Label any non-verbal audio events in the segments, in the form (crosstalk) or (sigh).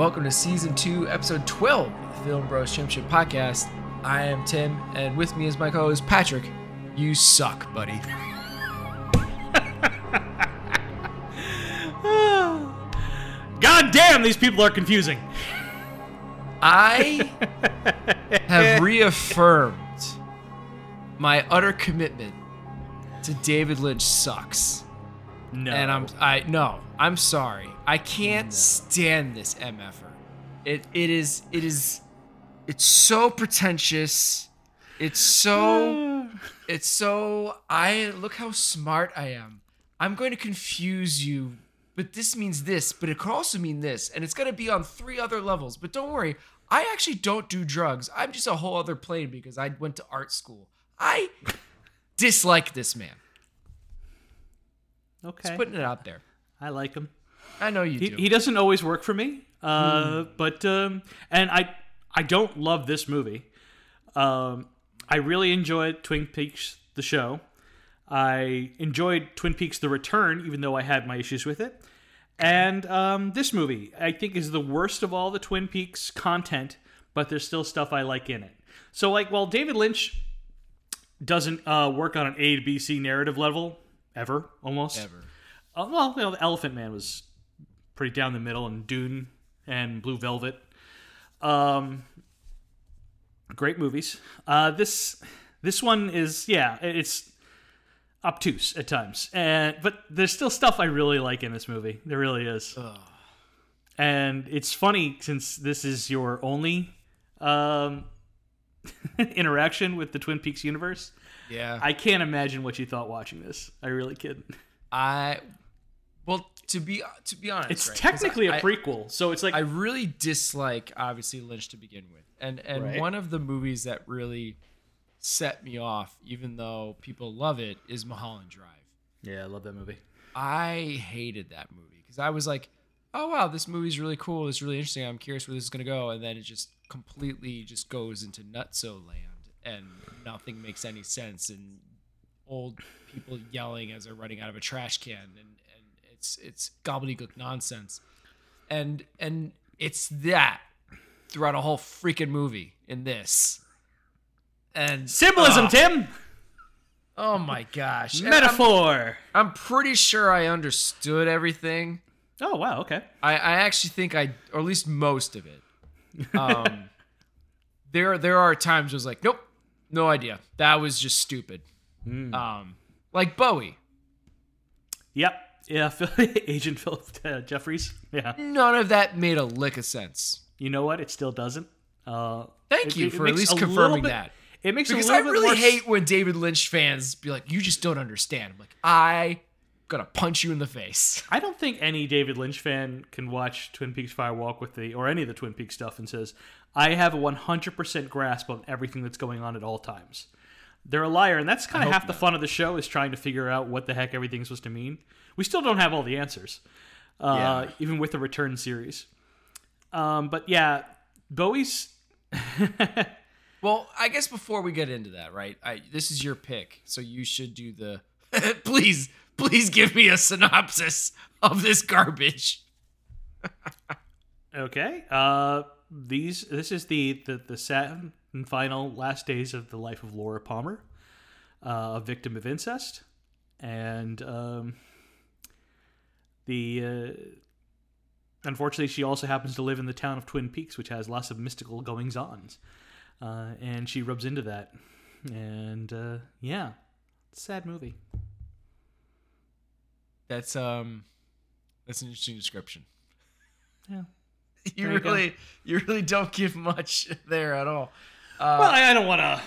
Welcome to season two, episode 12 of the Film Bros Championship Podcast. I am Tim, and with me is my co host Patrick. You suck, buddy. (laughs) God damn, these people are confusing. I (laughs) have reaffirmed my utter commitment to David Lynch sucks. No. And I'm I no, I'm sorry. I can't stand this MFer. It it is it is it's so pretentious. It's so (sighs) it's so I look how smart I am. I'm going to confuse you, but this means this, but it could also mean this, and it's going to be on three other levels. But don't worry, I actually don't do drugs. I'm just a whole other plane because I went to art school. I dislike this man. Okay. Just putting it out there. I like him. I know you He, do. he doesn't always work for me, uh, but um, and I I don't love this movie. Um, I really enjoyed Twin Peaks the show. I enjoyed Twin Peaks the Return, even though I had my issues with it. And um, this movie, I think, is the worst of all the Twin Peaks content, but there's still stuff I like in it. So, like, while David Lynch doesn't uh, work on an A to B C narrative level ever, almost Ever. uh, well, you know, the Elephant Man was pretty down the middle, and Dune and Blue Velvet. Um, great movies. Uh, this this one is yeah, it's obtuse at times, and but there's still stuff I really like in this movie. There really is. And it's funny since this is your only um, (laughs) interaction with the Twin Peaks universe. Yeah. I can't imagine what you thought watching this. I really can't. I well to be to be honest, It's right, technically a I- prequel, so it's like I really dislike obviously Lynch to begin with, and and Right. one of the movies that really set me off, even though people love it, is Mulholland Drive. yeah, I love that movie. I hated that movie because I was like, oh wow, this movie's really cool. It's really interesting. I'm curious where this is gonna go, and then it just completely just goes into nutso land, and nothing makes any sense, and old people yelling as they're running out of a trash can, and and it's it's gobbledygook nonsense, and and it's that throughout a whole freaking movie in this. And Symbolism, oh, Tim. Oh my gosh! And I'm- Metaphor. I'm pretty sure I understood everything. Oh wow. Okay. I, I actually think I, or at least most of it. Um, (laughs) there there are times where it's like, nope, no idea. That was just stupid. Um, like Bowie. Yep. Yeah. (laughs) Phil- Agent Phillip uh, Jeffries. Yeah. None of that made a lick of sense. You know what? It still doesn't. Uh, Thank it- you it for at least confirming bit- that. It makes Because a I really hate when David Lynch fans be like, you just don't understand. I'm like, I gonna punch you in the face. (laughs) I don't think any David Lynch fan can watch Twin Peaks Fire Walk with the or any of the Twin Peaks stuff and says, "I have a 100% grasp on everything that's going on at all times." They're a liar, and that's kind of half the fun of the show is trying to figure out what the heck everything's supposed to mean. We still don't have all the answers, uh, Yeah. even with the return series. Um, but yeah, Bowie's. (laughs) Well, I guess before we get into that, right? I, this is your pick, so you should do the. (laughs) please, please give me a synopsis of this garbage. (laughs) Okay. Uh, these this is the the the sad and final last days of the life of Laura Palmer, uh, a victim of incest, and um, the uh, unfortunately she also happens to live in the town of Twin Peaks, which has lots of mystical goings ons, uh, and she rubs into that, and uh, yeah, sad movie. That's um, that's an interesting description. Yeah. (laughs) You There really, you really don't give much (laughs) there at all. Uh, Well, I, I don't want to.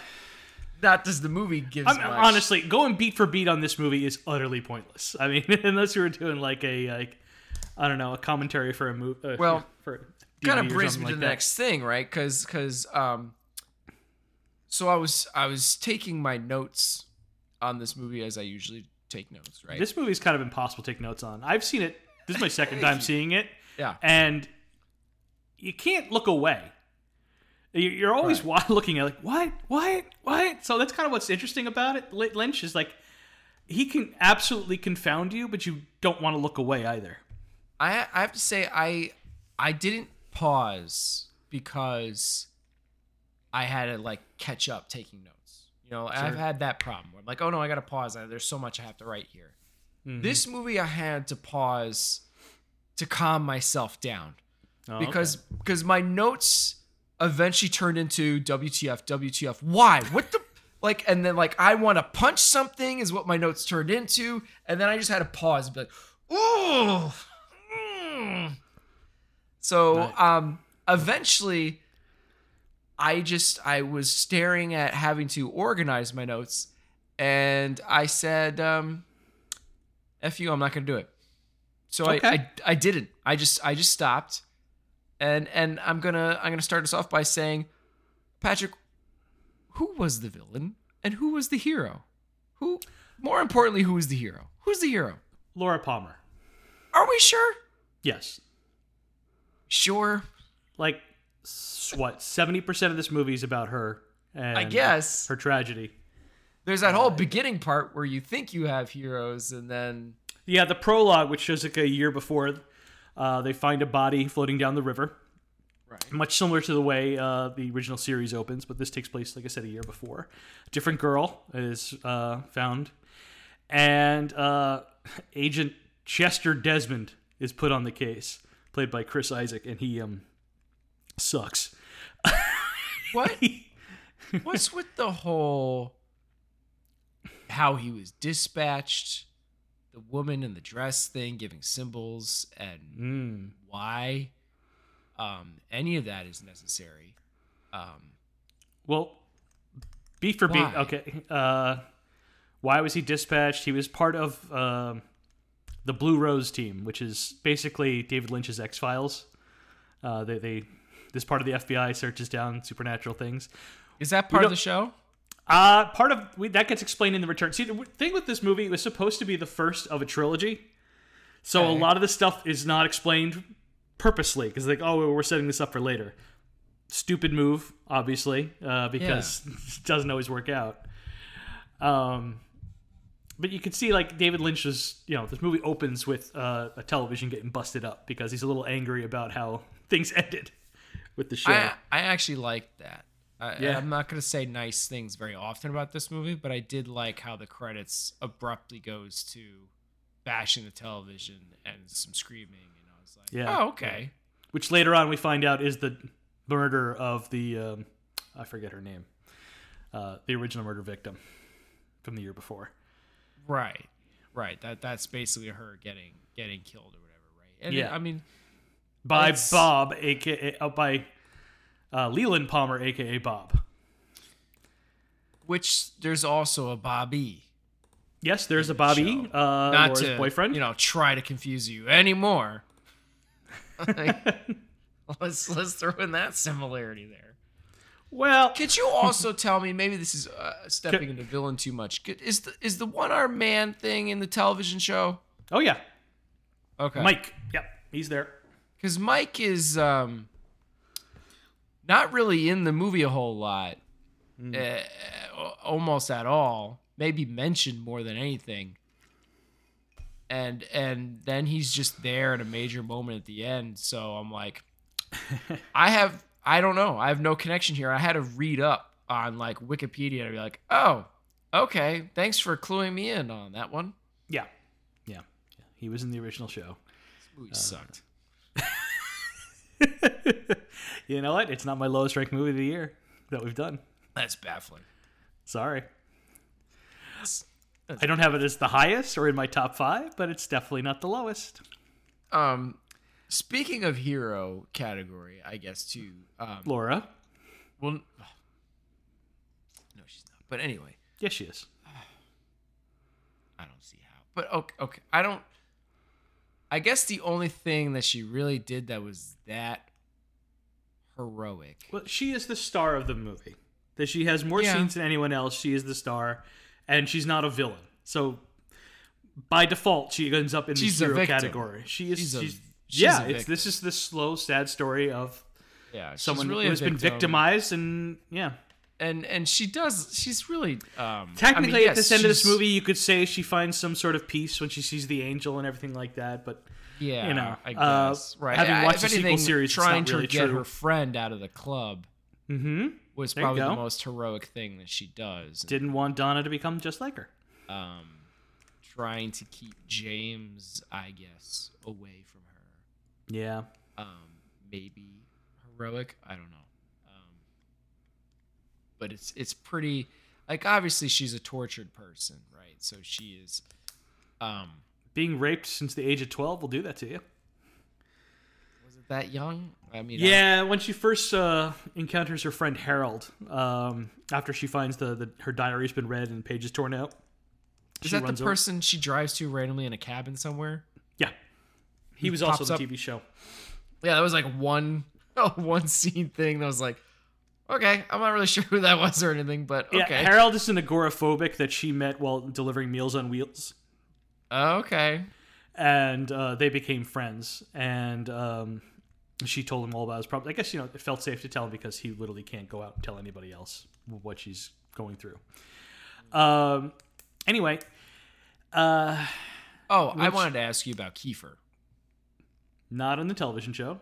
not does the movie gives I'm, much. honestly, going beat for beat on this movie is utterly pointless. I mean, (laughs) unless you were doing like a like, I don't know, a commentary for a movie. Uh, Well, for kind of brings me to like the that. next thing, right? Because because um, so I was I was taking my notes on this movie as I usually take notes, right? This movie is kind of impossible to take notes on. I've seen it. This is my second time seeing it, yeah, and you can't look away. You- You're always wa- (laughs) looking at like what, what, what. So that's kind of what's interesting about it. Lynch is like he can absolutely confound you, but you don't want to look away either. I I have to say I I didn't pause because I had to like catch up taking notes. You know, I've had that problem where I'm like, oh no, I got to pause. There's so much I have to write here. Mm-hmm. This movie, I had to pause to calm myself down Oh, because because my notes eventually turned into WTF, WTF. Why? What the like? And then like I want to punch something is what my notes turned into, and then I just had to pause and be like, ooh. mm." So Right. um, eventually, I just I was staring at having to organize my notes, and I said, um, "F you, I'm not gonna do it." So I, I I didn't. I just I just stopped, and and I'm gonna I'm gonna start us off by saying, Patrick, who was the villain and who was the hero? Who, more importantly, who is the hero? Who's the hero? Laura Palmer. Are we sure? Yes. Sure. Like what? Seventy percent of this movie is about her. And I guess her tragedy. there's that whole uh, beginning part where you think you have heroes, and then Yeah, the prologue, which shows like a year before, uh, they find a body floating down the river. right. Much similar to the way uh, the original series opens, but this takes place, like I said, a year before. A different girl is uh, found, and uh, Agent Chester Desmond is put on the case, played by Chris Isaak, and he um sucks. (laughs) What? What's with the whole how he was dispatched, the woman in the dress thing giving symbols, and Mm. why um, any of that is necessary? Um, Well, B for B. Why? Okay. Uh, why was he dispatched? He was part of um the Blue Rose team, which is basically David Lynch's X Files. Uh, they, they this part of the FBI searches down supernatural things. is that part of the show? Uh, part of we, that gets explained in the return. See, the thing with this movie, it was supposed to be the first of a trilogy, so a lot of the stuff is not explained purposely because like, oh, we're setting this up for later. Stupid move, obviously, uh, because (laughs) it doesn't always work out. Um, but you can see like David Lynch was, you know, this movie opens with uh, a television getting busted up because he's a little angry about how (laughs) things ended with the show. I I actually like that. I, Yeah. I'm not gonna say nice things very often about this movie, but I did like how the credits abruptly goes to bashing the television and some screaming, and I was like, Yeah. oh okay. which later on we find out is the murder of the um, I forget her name, uh, the original murder victim from the year before. Right, right. That that's basically her getting getting killed or whatever, right? And Yeah. I mean, by Bob, aka uh, by uh, Leland Palmer, aka Bob. which there's also a Bobby. Yes, there's a Bobby, uh, Not Laura's to boyfriend. you know try to confuse you anymore. (laughs) (laughs) let's let's throw in that similarity there. well, Could you also (laughs) tell me maybe this is uh, stepping into villain too much? Could- Is the is the one arm man thing in the television show? oh yeah, Okay, Mike. Yep, he's there. because Mike is um not really in the movie a whole lot, uh, almost at all. Maybe mentioned more than anything. And and then he's just there at a major moment at the end. So I'm like, (laughs) I have I don't know. I have no connection here. I had to read up on like Wikipedia and be like, oh, okay. Thanks for cluing me in on that one. Yeah, yeah, yeah. He was in the original show. This movie sucked. (laughs) you know what? It's not my lowest ranked movie of the year that we've done. That's baffling. Sorry. That's- I don't have it as the highest or in my top five, but it's definitely not the lowest. Um, speaking of hero category, I guess too. Um, Laura. well, no, she's not. But anyway, Yes, she is. (sighs) I don't see how. But okay, okay, I don't. I guess the only thing that she really did that was that heroic. Well, she is the star of the movie. That she has more Yeah. scenes than anyone else. She is the star, and she's not a villain. So by default, she ends up in She's the hero category. She is. She's a- she's, yeah, this is the slow, sad story of Yeah, someone really who has been victimized, and yeah. and and she does. She's really um, Technically, I mean, at yes, this end of this movie, you could say she finds some sort of peace when she sees the angel and everything like that. But Yeah, you know, I uh, guess. right. having I- watched if the sequel anything, series, it's trying to really get true. her friend out of the club Mm-hmm. was There probably the most heroic thing that she does. Didn't want Donna to become just like her. um, trying to keep James, I guess, away from her. Yeah. Um, maybe heroic. I don't know. Um, but it's it's pretty. Like obviously she's a tortured person, right? So she is. Um, Being raped since the age of 12 will do that to you. was it that young? I mean, I- Yeah, when she first uh, encounters her friend Harold, um, after she finds the, the her diary's been read and pages torn out. is that the runs over- person she drives to randomly in a cabin somewhere? Yeah. He was pops also up- the TV show. Yeah, that was like one (laughs) one scene thing that was like, okay, I'm not really (laughs) sure who that was or anything, but Yeah, okay, Harold is an agoraphobic that she met while delivering Meals on Wheels. Okay, and uh, they became friends. And um, she told him all about his problem. I guess you know it felt safe to tell him because he literally can't go out and tell anybody else what she's going through. Um. Anyway, uh, Oh, I wanted to ask you about Kiefer. not on the television show.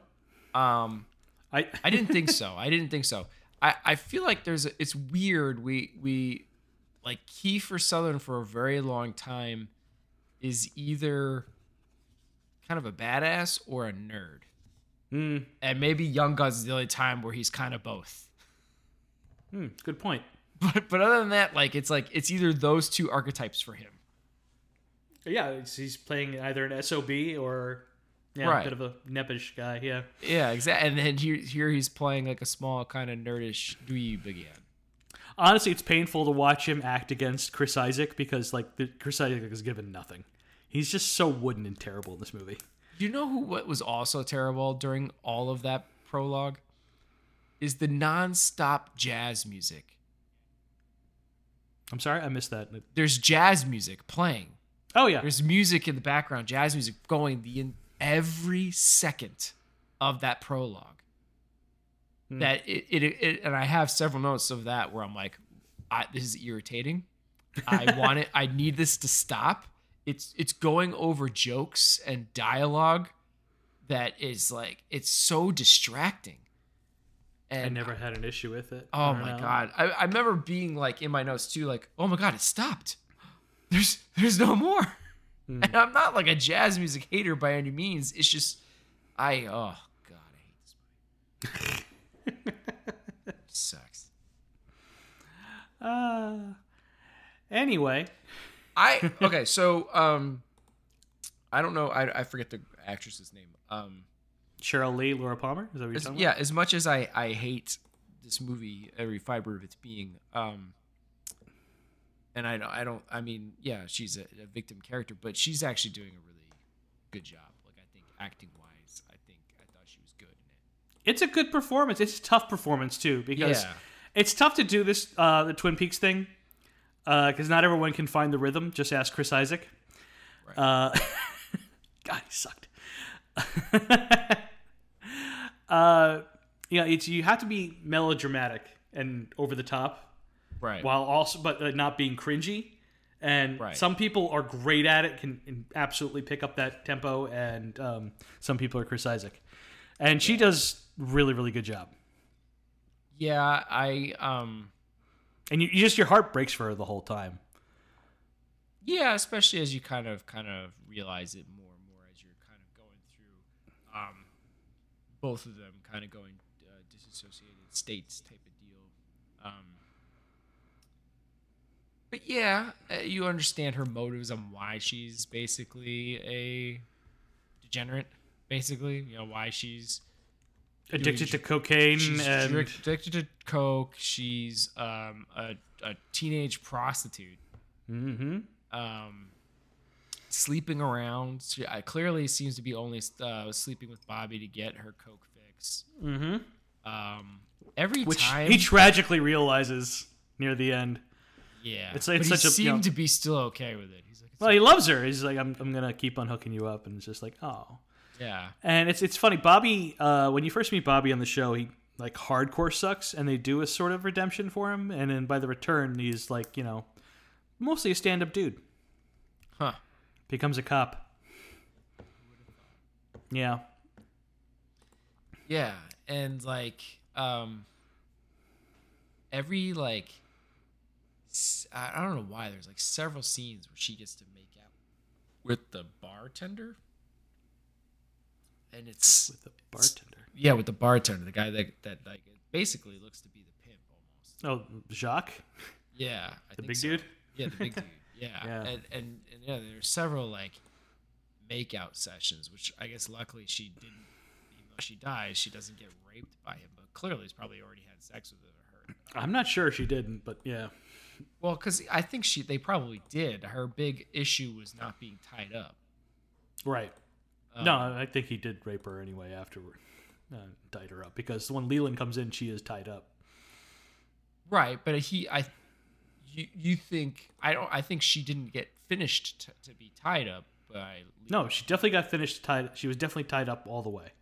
Um, I I (laughs) didn't think so. I didn't think so. I, I feel like there's a, it's weird. We we like Kiefer Sutherland for a very long time is either kind of a badass or a nerd, Mm, and maybe Young Guns is the only time where he's kind of both. hmm, good point. But but other than that, like it's like it's either those two archetypes for him. Yeah, it's, he's playing either an sob or yeah, Right. a bit of a neppish guy. Yeah. Yeah, exactly. And then here here he's playing like a small kind of nerdish dweeb again. Honestly, it's painful to watch him act against Chris Isaak because like the, Chris Isaak is given nothing. He's just so wooden and terrible in this movie. You know who what was also terrible during all of that prologue is the non-stop jazz music. I'm sorry, I missed that. There's jazz music playing. Oh yeah, There's music in the background, jazz music going the in every second of that prologue. Hmm. That it, it, it and I have several notes of that where I'm like, I, this is irritating. I (laughs) want it. I need this to stop. It's it's going over jokes and dialogue that is like it's so distracting. And I never had an issue with it. Oh my know. god! I, I remember being like in my notes too, like, oh my god, it stopped. There's there's no more. Hmm. And I'm not like a jazz music hater by any means. It's just I oh god, I hate this movie. (laughs) Sucks. Uh, anyway, I okay, so um, I don't know. I I forget the actress's name. Um, Sheryl Lee, Laura Palmer. Is that what you're as, talking yeah, as much as I I hate this movie, every fiber of its being, um, and I don't I don't I mean yeah, she's a, a victim character, but she's actually doing a really good job. Like I think acting wise, I think I thought she was good in it. It's a good performance. It's a tough performance too because Yeah. it's tough to do this uh, the Twin Peaks thing because not everyone can find the rhythm. Just ask Chris Isaak. Right. Uh, (laughs) God, he sucked. (laughs) uh, yeah, it's you have to be melodramatic and over the top Right. while also but uh, not being cringy. And Right. some people are great at it, can, can absolutely pick up that tempo, and um, some people are Chris Isaak, and she does really really good job. Yeah, I um And you, you just your heart breaks for her the whole time. yeah, especially as you kind of kind of realize it more and more as you're kind of going through um both of them kind of going uh, disassociated states type of deal. Um but yeah, uh, you understand her motives on why she's basically a degenerate, basically. You know why she's Addicted to cocaine she's and addic- addicted to coke. She's um, a, a teenage prostitute. hmm Um, sleeping around. She I, clearly seems to be only uh, sleeping with Bobby to get her coke fix. hmm Um, every which time, he tragically realizes near the end. yeah, it's- it's but such he a, seemed you know- to be still okay with it. He's like, Well, he loves her. He's like, I'm, I'm gonna keep on hooking you up, and it's just like, oh. Yeah, And it's it's funny, Bobby. Uh, when you first meet Bobby on the show, he like hardcore sucks, and they do a sort of redemption for him, and then by the return, he's like, you know, mostly a stand-up dude. huh? Becomes a cop. Yeah. Yeah, and like um every like I don't know why there's like several scenes where she gets to make out with the bartender. And it's With the bartender. yeah, with the bartender, the guy that that like basically looks to be the pimp almost. Oh, Jacques, Yeah, I the big so. dude. Yeah, the big (laughs) dude. Yeah. Yeah. And, and and yeah, there's several like makeout sessions, which I guess luckily she didn't. Even though she dies, she doesn't get raped by him. But clearly, he's probably already had sex with her. I'm not sure she didn't, but yeah. Well, because I think she they probably did. Her big issue was not being tied up. Right. Um, no, I think he did rape her anyway afterward. Uh, tied her up because when Leland comes in, she is tied up. Right, but he I. You, you think I don't I think she didn't get finished t- to be tied up by No, she definitely got finished tied. She was definitely tied up all the way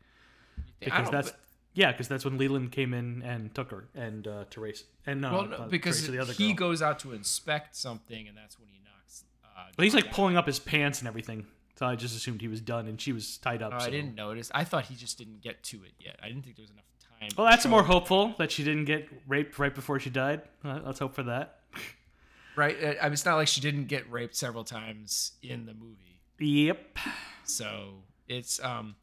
because that's but- yeah, because that's when Leland came in and took her and uh, Teresa and no, well no, not because Teresa, the other he girl. goes out to inspect something and that's when he knocks. Uh, But he's like pulling up his pants and everything. So I just assumed he was done and she was tied up. Oh, so. I didn't notice. I thought he just didn't get to it yet. I didn't think there was enough time. Well, that's more hopeful that she didn't get raped right before she died. Uh, let's hope for that. right. uh, I mean, it's not like she didn't get raped several times in the movie. Yep. So it's um,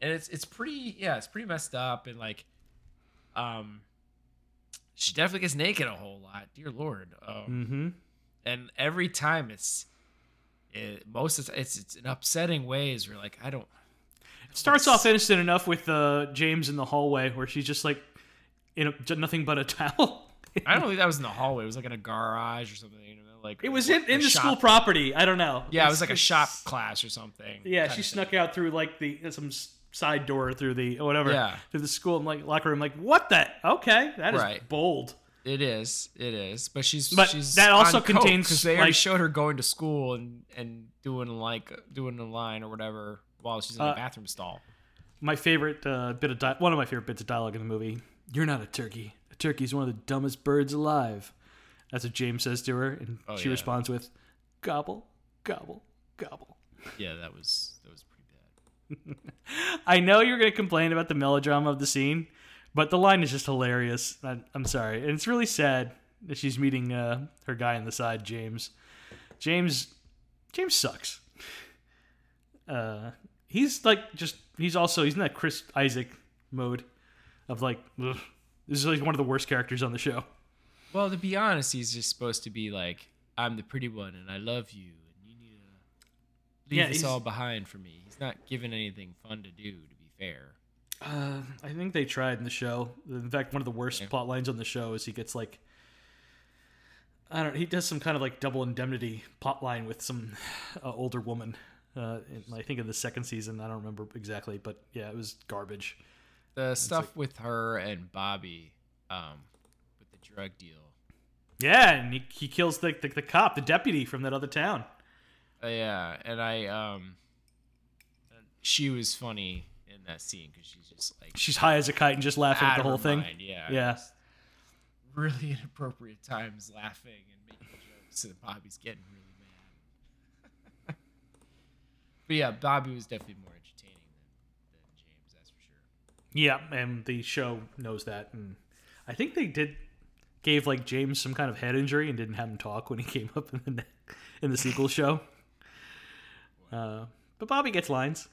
and it's it's pretty yeah, it's pretty messed up and like, um, she definitely gets naked a whole lot. Dear Lord. Um, Mm-hmm. and every time it's. It, most of the, it's it's in upsetting ways. Where like I don't It starts off innocent enough with uh, James in the hallway where she's just like in a, nothing but a (laughs) towel. I don't think that was in the hallway. It was like in a garage or something. You know, like It was in, in the shop. school property. I don't know. Yeah, it was like a shop class or something. Yeah, she snuck out through like the some side door through the whatever. Yeah. Through the school and like locker room. Like what the? Okay, that is Right. bold. It is. It is. But she's But she's that also contains, 'cause they already like- showed her going to school and and doing like doing a line or whatever while she's in the Uh, bathroom stall. My favorite uh, bit of di- one of my favorite bits of dialogue in the movie. You're not a turkey. A turkey's one of the dumbest birds alive. That's what James says to her, and Oh, she yeah. responds with, "Gobble, gobble, gobble." Yeah, that was that was pretty bad. (laughs) I know you're going to complain about the melodrama of the scene, but the line is just hilarious. I, I'm sorry, and it's really sad that she's meeting uh, her guy on the side, James. James, James sucks. Uh, he's like just he's also he's in that Chris Isaak mode of like ugh, this is like one of the worst characters on the show. Well, to be honest, he's just supposed to be like, I'm the pretty one and I love you and you need to leave Yeah, this all behind for me. He's not given anything fun to do, to be fair. Uh, I think they tried in the show. In fact, one of the worst Yeah. plot lines on the show is he gets like I don't. He does some kind of like double indemnity plot line with some uh, older woman. Uh, in, I think in the second season. I don't remember exactly, but yeah, it was garbage. The stuff with her and Bobby, um, with the drug deal. Yeah, and he, he kills the, the the cop, the deputy from that other town. Uh, yeah, and I um, she was funny in that scene because she's just like She's high as a kite and just laughing at the whole thing. mind, Yeah, Yeah. really inappropriate times laughing and making jokes, and Bobby's getting really mad. (laughs) but yeah, Bobby was definitely more entertaining than, than James, that's for sure. Yeah, and the show knows that, and I think they did gave like James some kind of head injury and didn't have him talk when he (laughs) came up in the in the sequel show. (laughs) Uh, but Bobby gets lines.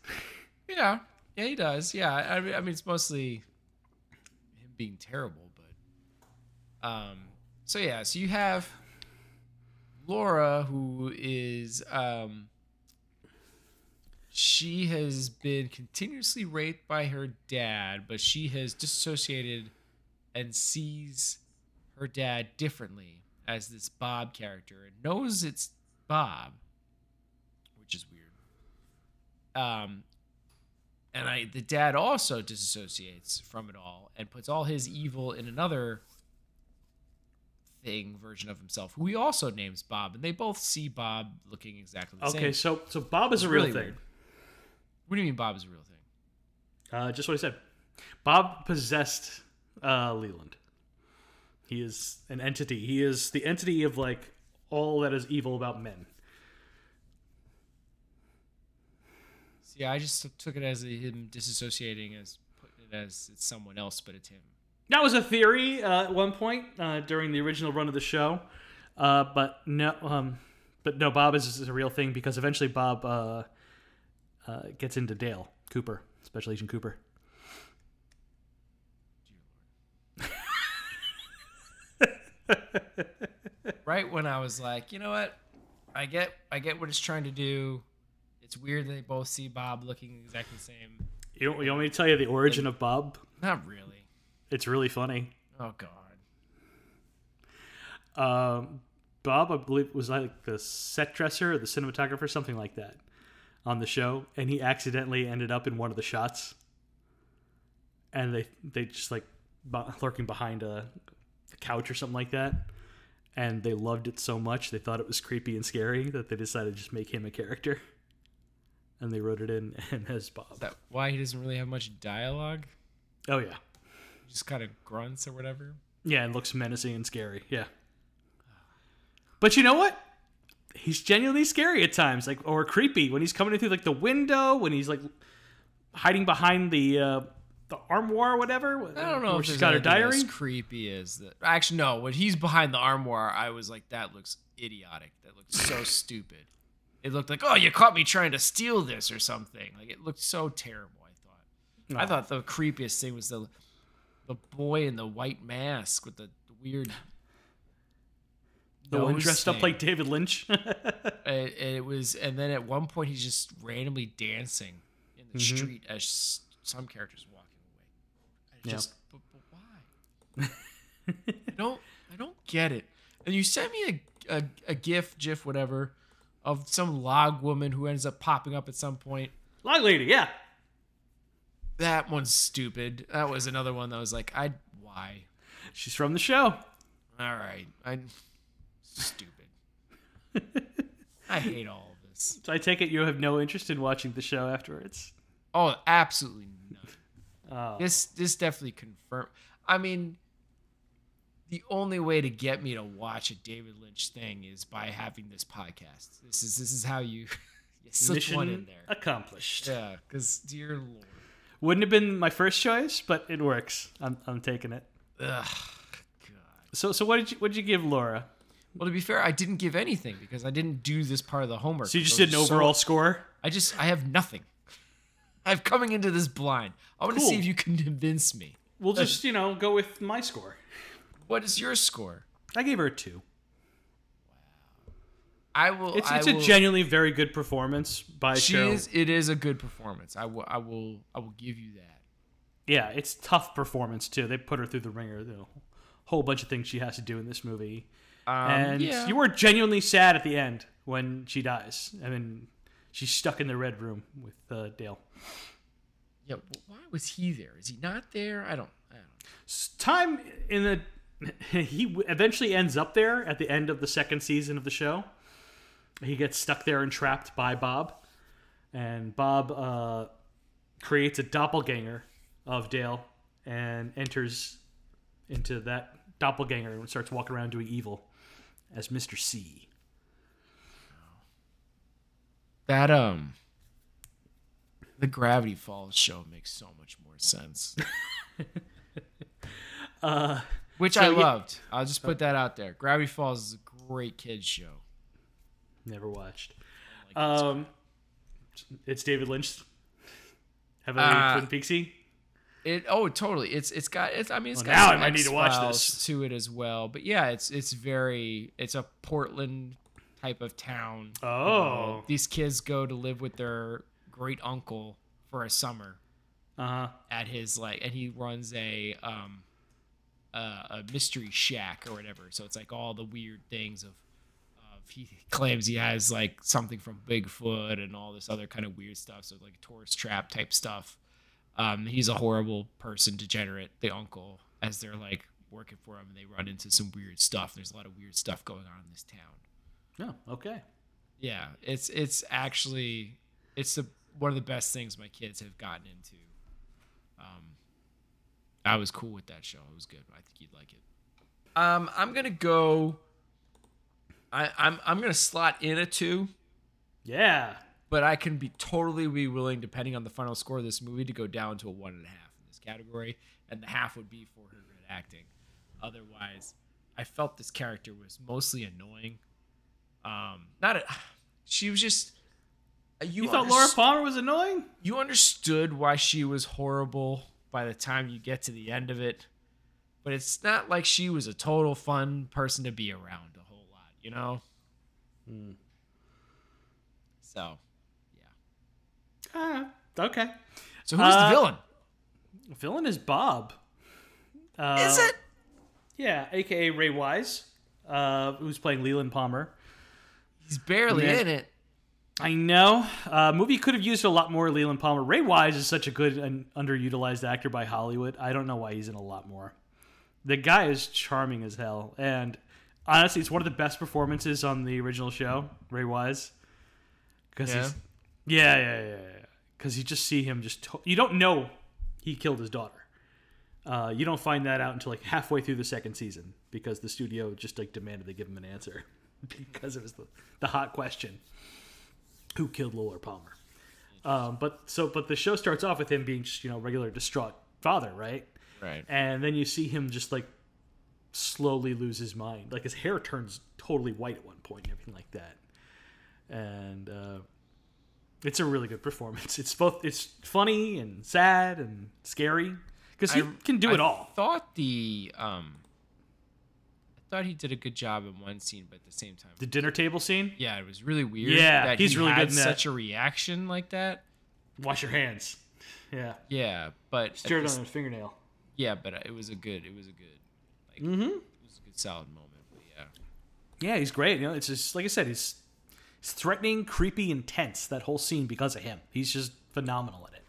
Yeah, yeah, he does. Yeah, I mean, I mean, it's mostly him being terrible, but um, so yeah, so you have Laura, who is um, she has been continuously raped by her dad, but she has dissociated and sees her dad differently as this Bob character and knows it's Bob, which is weird. Um, and I the dad also disassociates from it all and puts all his evil in another thing version of himself, who he also names Bob, and they both see Bob looking exactly the same. Okay, so so Bob is It's a real really thing. weird. What do you mean Bob is a real thing? Uh, just what I said. Bob possessed uh, Leland. He is an entity. He is the entity of like all that is evil about men. Yeah, I just took it as him disassociating as putting it as it's someone else, but it's him. That was a theory uh, at one point uh, during the original run of the show, uh, but no, um, but no, Bob is, is a real thing because eventually Bob uh, uh, gets into Dale Cooper, Special Agent Cooper. (laughs) right when I was like, you know what, I get, I get what it's trying to do. It's weird that they both see Bob looking exactly the same. You, you want me to tell you the origin of Bob? Not really. It's really funny. Oh God. Um, Bob, I believe, was like the set dresser or the cinematographer, something like that, on the show, and he accidentally ended up in one of the shots, and they they just like lurking behind a, a couch or something like that, and they loved it so much they thought it was creepy and scary that they decided to just make him a character, and they wrote it in (laughs) and as Bob. Is that why he doesn't really have much dialogue? Oh yeah, Just kind of grunts or whatever. yeah, and looks menacing and scary. Yeah. But you know what? He's genuinely scary at times, like or creepy when he's coming in through like the window, when he's like hiding behind the uh, the armoire or whatever. I don't know if she's got her diary. As creepy as that. Actually, no. When he's behind the armoire, I was like, that looks idiotic. That looks so (laughs) stupid. It looked like, oh, you caught me trying to steal this or something. Like it looked so terrible. I thought. I thought the creepiest thing was the the boy in the white mask with the weird. the one dressed up like David Lynch. (laughs) And, and it was, and then at one point he's just randomly dancing in the Mhm. street as some characters walking away. I Yeah. just, but, but why? I don't, I don't get it. And you sent me a, a, a gif, gif, whatever, of some log woman who ends up popping up at some point. Log lady, yeah. That one's stupid. That was another one that was like, I, why? She's from the show. All right, I, stupid. (laughs) I hate all of this. So I take it you have no interest in watching the show afterwards. Oh, absolutely none. Oh. This this definitely confirmed. I mean, the only way to get me to watch a David Lynch thing is by having this podcast. This is this is how you, (laughs) you slip one in there. accomplished. Yeah, because dear lord, Wouldn't have been my first choice, but it works. I'm, I'm taking it. ugh, God. So so what did you what did you give Laura? Well, to be fair, I didn't give anything because I didn't do this part of the homework. So you just did an so- overall score? I just I have nothing. (laughs) I'm coming into this blind. I want to see if you can convince me. We'll just, you know, go with my score. What is your score? I gave her a two. I will. It's I will, a genuinely very good performance by She Sheryl. is. It is a good performance. I will. I will. I will give you that. Yeah, it's tough performance too. They put her through the ringer. The whole bunch of things she has to do in this movie, Um, and yeah. you were genuinely sad at the end when she dies. I mean, she's stuck in the red room with uh, Dale. Yeah. Why was he there? Is he not there? I don't. I don't. Time in the (laughs) he eventually ends up there at the end of the second season of the show. He gets stuck there and trapped by Bob, and Bob uh, creates a doppelganger of Dale and enters into that doppelganger and starts walking around doing evil as Mr. C. That um. The Gravity Falls show makes so much more sense. (laughs) Uh, Which So, I yeah- loved. I'll just put that out there. Gravity Falls is a great kids show. never watched. Like, it's- Um, it's David Lynch. Have I Uh, Twin Peaksy. It oh totally. It's it's got it's I mean it's Well, got now I might need to watch this. to it as well. But yeah, it's it's very it's a Portland type of town. you know. Oh. these kids go to live with their great uncle for a summer Uh huh. at his like and he runs a um uh, a mystery shack or whatever. So it's like all the weird things of of he claims he has like something from Bigfoot and all this other kind of weird stuff. So like tourist trap type stuff. Um, he's a horrible person, degenerate, the uncle, as they're like working for him and they run into some weird stuff. There's a lot of weird stuff going on in this town. Oh, okay. Yeah, it's it's actually it's the one of the best things my kids have gotten into. Um, I was cool with that show. It was good. I think you'd like it. Um, I'm gonna go. I, I'm I'm gonna slot in a two. Yeah. but I can be totally be willing, depending on the final score of this movie, to go down to a one and a half in this category, and the half would be for her good acting. Otherwise, I felt this character was mostly annoying. Um, not a, she was just. You, You thought underst- Laura Palmer was annoying? you understood why she was horrible by the time you get to the end of it, but it's not like she was a total fun person to be around a whole lot, you know. So, yeah. Ah, okay. So who's Uh, the villain? Villain is Bob. Uh, Is it? Yeah, aka Ray Wise, uh, who's playing Leland Palmer. He's barely Man. in it. I know. Uh, movie could have used a lot more Leland Palmer. Ray Wise is such a good and underutilized actor by Hollywood. I don't know why he's in a lot more. The guy is charming as hell, and honestly, it's one of the best performances on the original show. Ray Wise, because Yeah? he's yeah, yeah, yeah, yeah. Because you just see him just to- you don't know he killed his daughter. Uh, you don't find that out until like halfway through the second season because the studio just like demanded they give him an answer (laughs) because it was the, the hot question who killed Laura Palmer. Um, but so, but the show starts off with him being just you know regular distraught father, right? Right. And then you see him just like slowly lose his mind. Like his hair turns totally white at one point and everything like that. And uh, it's a really good performance. It's both it's funny and sad and scary because he I- can do I it all. Thought the um, thought he did a good job in one scene, but at the same time, The dinner table scene. yeah, it was really weird. Yeah, that he's he really had good in that. Such a reaction like that. Wash your hands. Yeah. Yeah, but at Stir it on his fingernail. Yeah, but it was a good. It was a good. Like, Mm-hmm. It was a good solid moment. But yeah. Yeah, he's great. You know, it's just like I said, he's, he's threatening, creepy, intense. That whole scene because of him. He's just phenomenal at it.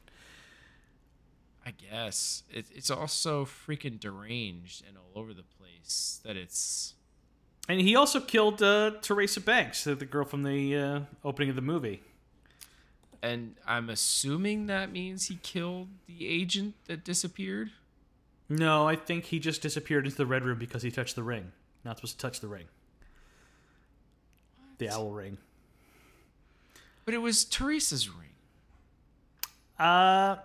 I guess it, it's also freaking deranged and all over the place. That it's And he also killed uh, Teresa Banks, the girl from the uh, opening of the movie. and I'm assuming that means he killed the agent that disappeared. No, I think he just disappeared into the red room because he touched the ring. Not supposed to touch the ring. The owl ring. But it was Teresa's ring. Uh,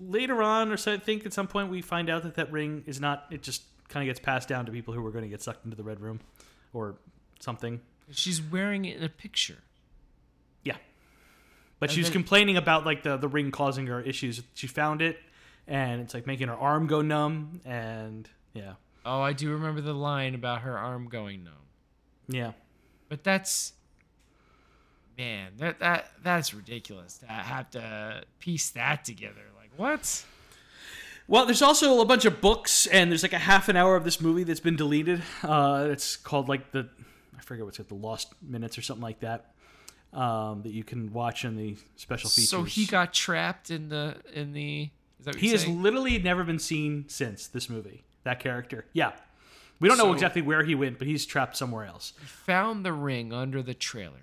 later on, or so I think at some point we find out that that ring is not. It just kind of gets passed down to people who are going to get sucked into the red room, or something. She's wearing it in a picture. Yeah. But And she was then- complaining about like the the ring causing her issues. She found it, and it's like making her arm go numb, and yeah, Oh, I do remember the line about her arm going numb. yeah. But that's man, that that that's ridiculous to have to piece that together. Like what? Well, there's also a bunch of books, and there's like a half an hour of this movie that's been deleted. Uh, it's called like the I forget what's it, the Lost Minutes or something like that. Um, that you can watch in the special features. So he got trapped in the in the. Is that what he has saying? literally never been seen since this movie. That character, yeah. We don't know exactly where he went, but he's trapped somewhere else. He found the ring under the trailer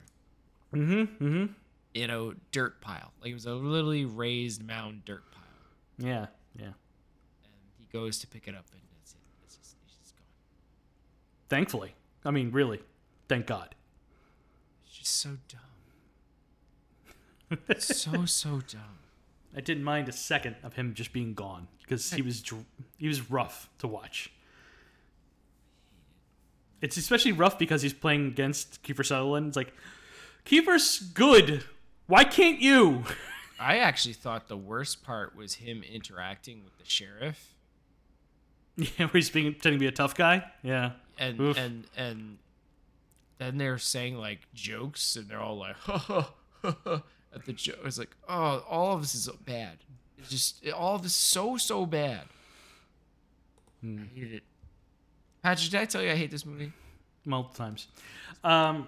Mm-hmm. Mm-hmm. in a dirt pile. Like it was a literally raised mound dirt pile. Yeah. Yeah. Goes to pick it up and that's it. It's just, it's just gone. Thankfully, I mean, really, thank God. It's just so dumb. so (laughs) so dumb. I didn't mind a second of him just being gone because he was dr- he was rough to watch. It's especially rough because he's playing against Kiefer Sutherland. It's like Kiefer's good. Why can't you? I actually thought the worst part was him interacting with the sheriff. (laughs) Yeah, where he's being pretending to be a tough guy. Yeah, and Oof. and and then they're saying like jokes and they're all like ha ha ha, ha at the joke. It's like oh, all of this is bad. It's just all of this is so so bad. Hmm. I hated it. Patrick, did I tell you I hate this movie? multiple times. Um,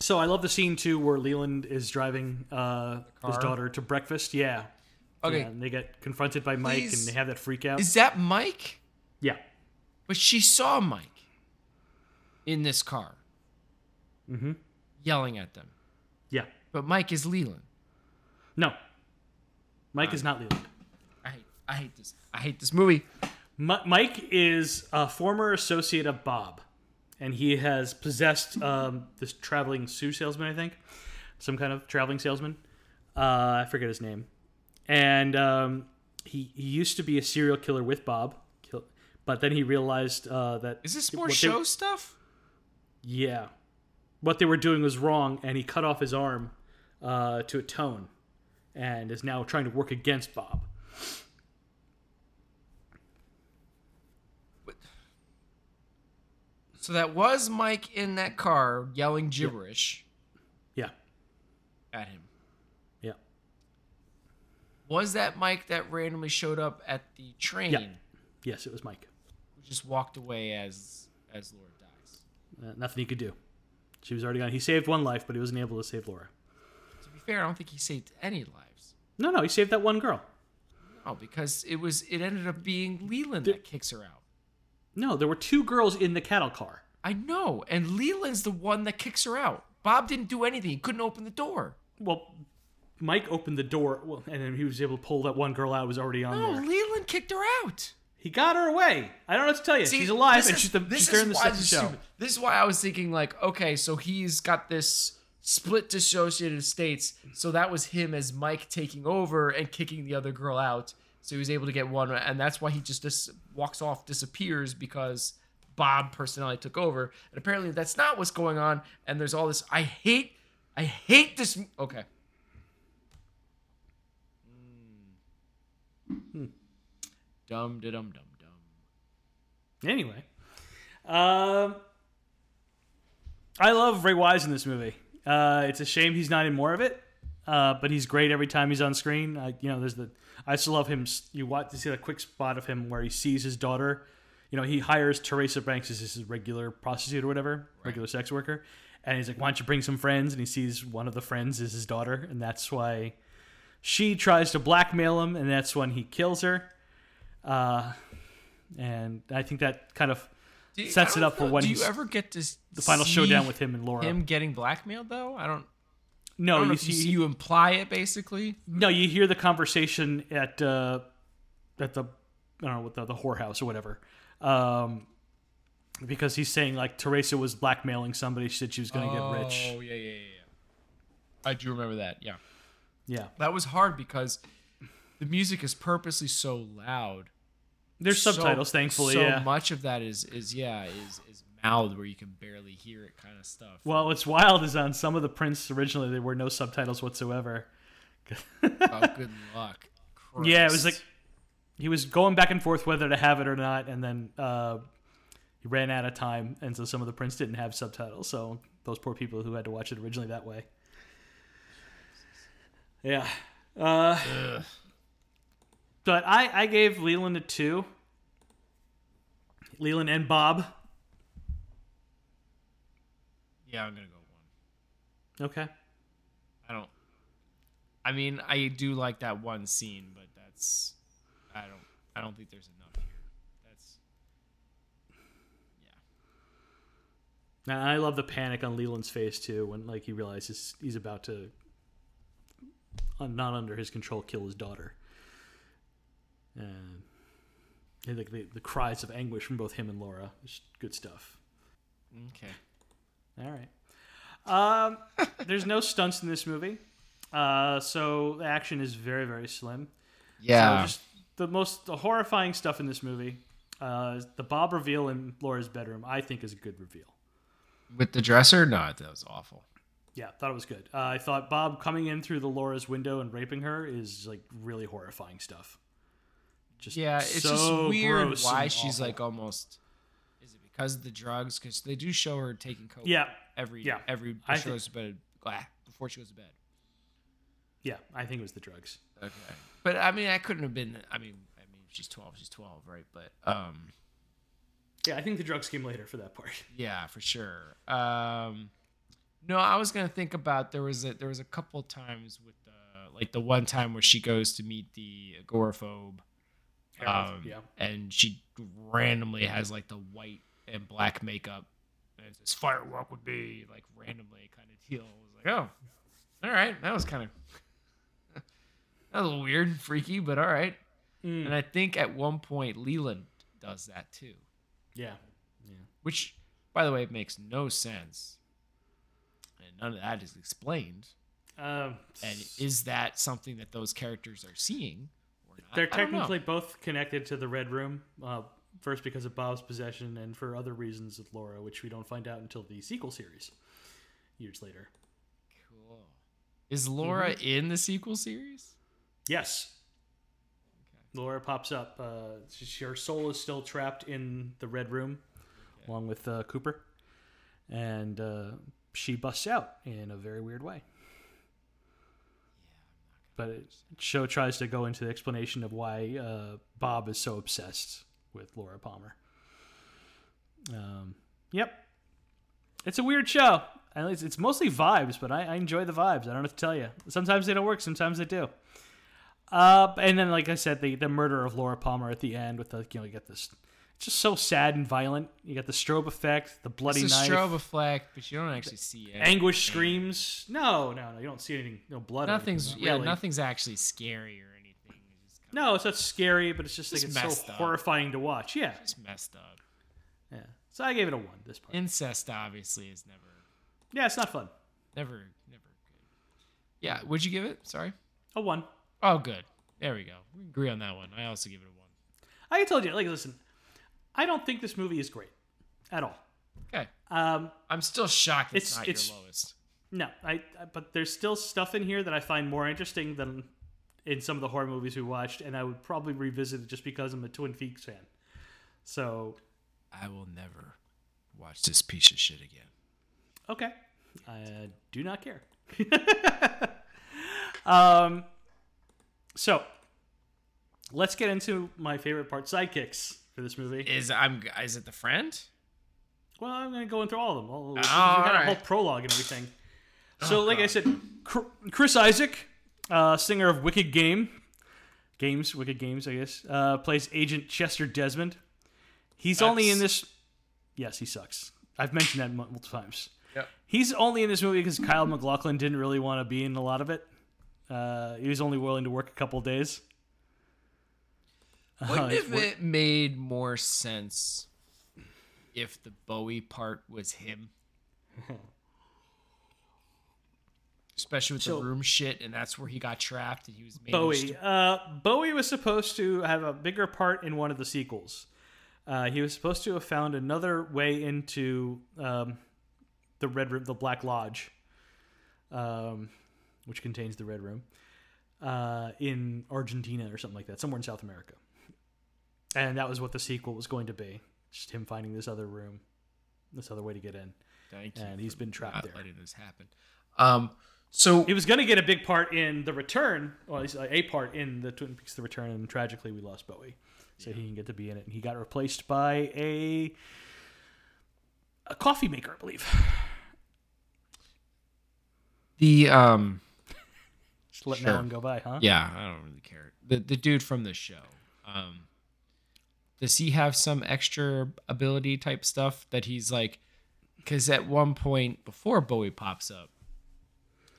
so I love the scene too where Leland is driving uh, his daughter to breakfast. Yeah. Okay, Yeah, and they get confronted by Mike Please. and they have that freak out. is that Mike? yeah. But she saw Mike in this car, Mm-hmm. yelling at them. Yeah. But Mike is Leland. No. Mike is not Leland. I hate, I hate this. I hate this movie. Mi- Mike is a former associate of Bob, and he has possessed um, this traveling shoe salesman, I think. some kind of traveling salesman. Uh, I forget his name, and um, he he used to be a serial killer with Bob, kill, but then he realized uh, that Is this more what they- show stuff? yeah, what they were doing was wrong, and he cut off his arm uh, to atone, and is now trying to work against Bob. So that was Mike in that car yelling gibberish Yeah, at him. Was that Mike that randomly showed up at the train? Yeah. yes, it was Mike. Who just walked away as as Laura dies. Uh, nothing he could do. She was already gone. He saved one life, but he wasn't able to save Laura. To be fair, I don't think he saved any lives. No, no, he saved that one girl. No, because it was it ended up being Leland that kicks her out. No, there were two girls in the cattle car. I know, and Leland's the one that kicks her out. Bob didn't do anything. He couldn't open the door. Well, Mike opened the door, well, and then he was able to pull that one girl out who was already on No, there. Leland kicked her out. He got her away. I don't know what to tell you. See, she's alive, and is- she's the this she's is during the second show. stupid. This is why I was thinking like, okay, so he's got this split dissociated states. So that was him as Mike taking over and kicking the other girl out. So he was able to get one, and that's why he just dis- walks off, disappears because Bob personality took over. And apparently that's not what's going on. And there's all this. I hate, I hate this. Okay. Hmm. Dum da dum dum dum. Anyway, um, I love Ray Wise in this movie. Uh, it's a shame he's not in more of it, uh, but he's great every time he's on screen. I, you know, there's the I still love him. You watch to see that quick spot of him where he sees his daughter. You know, he hires Teresa Banks as his regular prostitute or whatever, regular sex worker, and he's like, "Why don't you bring some friends?" And he sees one of the friends is his daughter, and that's why she tries to blackmail him, and that's when he kills her. Uh, and I think that kind of you- Sets it up for when Do you he's- ever get to the final see showdown with him and Laura. him getting blackmailed though? I don't. I no, don't you see, you imply it basically. no, you hear the conversation at uh, at the I don't know what the, the whorehouse or whatever, um, because he's saying like Teresa was blackmailing somebody. She said she was going to get rich. Oh yeah, yeah, yeah, yeah. I do remember that. Yeah, Yeah, that was hard because the music is purposely so loud. there's So- subtitles, thankfully. So yeah. much of that is is yeah is is mouthed where you can barely hear it kind of stuff. well, what's wild is on some of the prints originally there were no subtitles whatsoever. oh, good luck. (laughs) Yeah, it was like he was going back and forth whether to have it or not, and then uh, he ran out of time, and so some of the prints didn't have subtitles. So those poor people who had to watch it originally that way. Yeah, uh, but I I gave Leland a two. Leland and Bob. yeah, I'm gonna go one. Okay. I don't. I mean, I do like that one scene, but that's. I don't. I don't think there's enough here. That's. Yeah. And I love the panic on Leland's face too when like he realizes he's about to, not under his control, kill his daughter. And, and like the, the cries of anguish from both him and Laura, It's good stuff. Okay. All right. Um, (laughs) there's no stunts in this movie, uh, so the action is very very slim. Yeah. So just the most the horrifying stuff in this movie, uh, the Bob reveal in Laura's bedroom, I think is a good reveal. With the dresser, no, that was awful. Yeah, thought it was good. Uh, I thought Bob coming in through the Laura's window and raping her is like really horrifying stuff. Just Yeah, it's so just weird why she's awful. like almost. Is it because of the drugs? Because they do show her taking coke. yeah, Every yeah. every I before she goes to bed. ah, Before she goes to bed. yeah. I think it was the drugs. Okay. But I mean, I couldn't have been. I mean, I mean, she's twelve. She's twelve, right? But um, Yeah, I think the drugs came later for that part. yeah, for sure. Um, no, I was gonna think about there was a there was a couple times with the like the one time where she goes to meet the agoraphobe. Um, yeah, and she randomly has like the white and black makeup. And it's this firework would be like randomly kind of deal. I was like, oh, all right, that was kind of (laughs) that was a little weird, and freaky, but all right. Mm. And I think at one point Leland does that too, yeah, yeah. which, by the way, makes no sense, and none of that is explained. Um, And is that something that those characters are seeing? Or not? they're I don't know. technically both connected to the Red Room. Uh, first because of Bob's possession, and for other reasons with Laura, which we don't find out until the sequel series years later. cool. Is Laura Mm-hmm. in the sequel series? Yes. Laura pops up. Uh, she, her soul is still trapped in the Red Room, along with uh, Cooper, and uh, she busts out in a very weird way. But it, show tries to go into the explanation of why uh, Bob is so obsessed with Laura Palmer. Um, yep, it's a weird show. Least it's mostly vibes, but I, I enjoy the vibes. I don't have to tell you. Sometimes they don't work. Sometimes they do. Uh, and then, like I said, the the murder of Laura Palmer at the end with the you know you get this. It's just so sad and violent. You got the strobe effect, the bloody It's a knife, strobe effect, but you don't actually see it. anguish screams. No, no, no. You don't see anything. No blood. Nothing's yeah, really. nothing's actually scary or anything. It's No, it's not scary, but it's just, like it's so up. horrifying to watch. Yeah, it's messed up. yeah. So I gave it a one. This part. Incest obviously is never, yeah, it's not fun. never, never good. Yeah, would you give it? Sorry. A one. Oh, good. There we go. We agree on that one. I also give it a one. I told you. Like, listen, I don't think this movie is great at all. Okay. Um, I'm still shocked it's, It's- not it's- your lowest. No, I. I- But there's still stuff in here that I find more interesting than in some of the horror movies we watched, and I would probably revisit it just because I'm a Twin Peaks fan. So I will never watch this piece of shit again. okay, I do not care. (laughs) um, so let's get into my favorite part: sidekicks for this movie. Is I'm is it the friend? Well, I'm going to go in through all of them. All, we All got a whole right. prologue and everything. So, Oh, like I said, Chris Isaak, uh, singer of Wicked Game, Games, Wicked Games, I guess, uh, plays Agent Chester Desmond. He's only in this. Yes, he sucks. I've mentioned that multiple times. Yep. He's only in this movie because Kyle MacLachlan didn't really want to be in a lot of it. Uh, he was only willing to work a couple days. (laughs) Wouldn't if it made more sense if the Bowie part was him? (laughs) Especially with So- the room shit, and that's where he got trapped, and he was Bowie. to- Uh, Bowie was supposed to have a bigger part in one of the sequels. Uh, he was supposed to have found another way into um, the red room, the Black Lodge, um, which contains the Red Room, uh, in Argentina or something like that, somewhere in South America. And that was what the sequel was going to be, just him finding this other room, this other way to get in. Thank you and he's been trapped there. letting this happen. Um, so He was going to get a big part in The Return, or at least a part in the Twin Peaks: The Return, and tragically we lost Bowie, so he didn't get to be in it. And he got replaced by a a coffee maker, I believe. the um, (laughs) Just letting Sure. that one go by, huh? yeah, I don't really care. The the dude from the show, um, does he have some extra ability type stuff that he's like? Because at one point before Bowie pops up,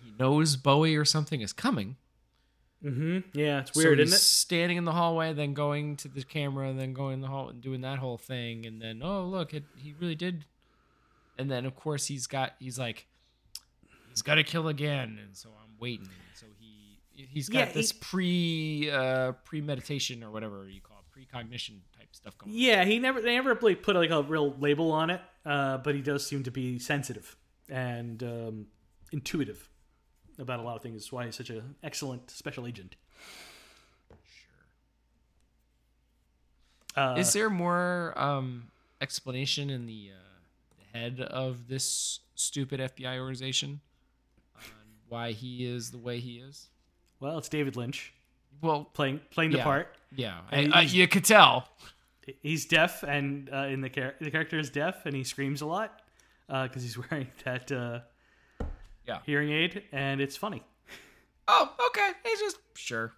he knows Bowie or something is coming. Mm-hmm. Yeah, it's So weird, he's isn't it? Standing in the hallway, then going to the camera, and then going in the hall and doing that whole thing, and then oh look, it, he really did. And then of course he's got he's like he's got to kill again, and so I'm waiting. So he he's got Yeah, this he- pre uh premeditation or whatever you call it, precognition type stuff going. on. Yeah, he never they never really put like a real label on it, uh, but he does seem to be sensitive and um, intuitive about a lot of things. That's why he's such an excellent special agent. Uh, Is there more um explanation in the uh, the head of this stupid FBI organization on why he is the way he is? well, it's David Lynch Well, playing playing the Yeah. part. yeah, And I, I, you could tell. He's deaf, and uh, in the char- the character is deaf, and he screams a lot because he's (laughs) wearing that uh, Yeah. hearing aid, and it's funny. Oh, okay. It's just sure.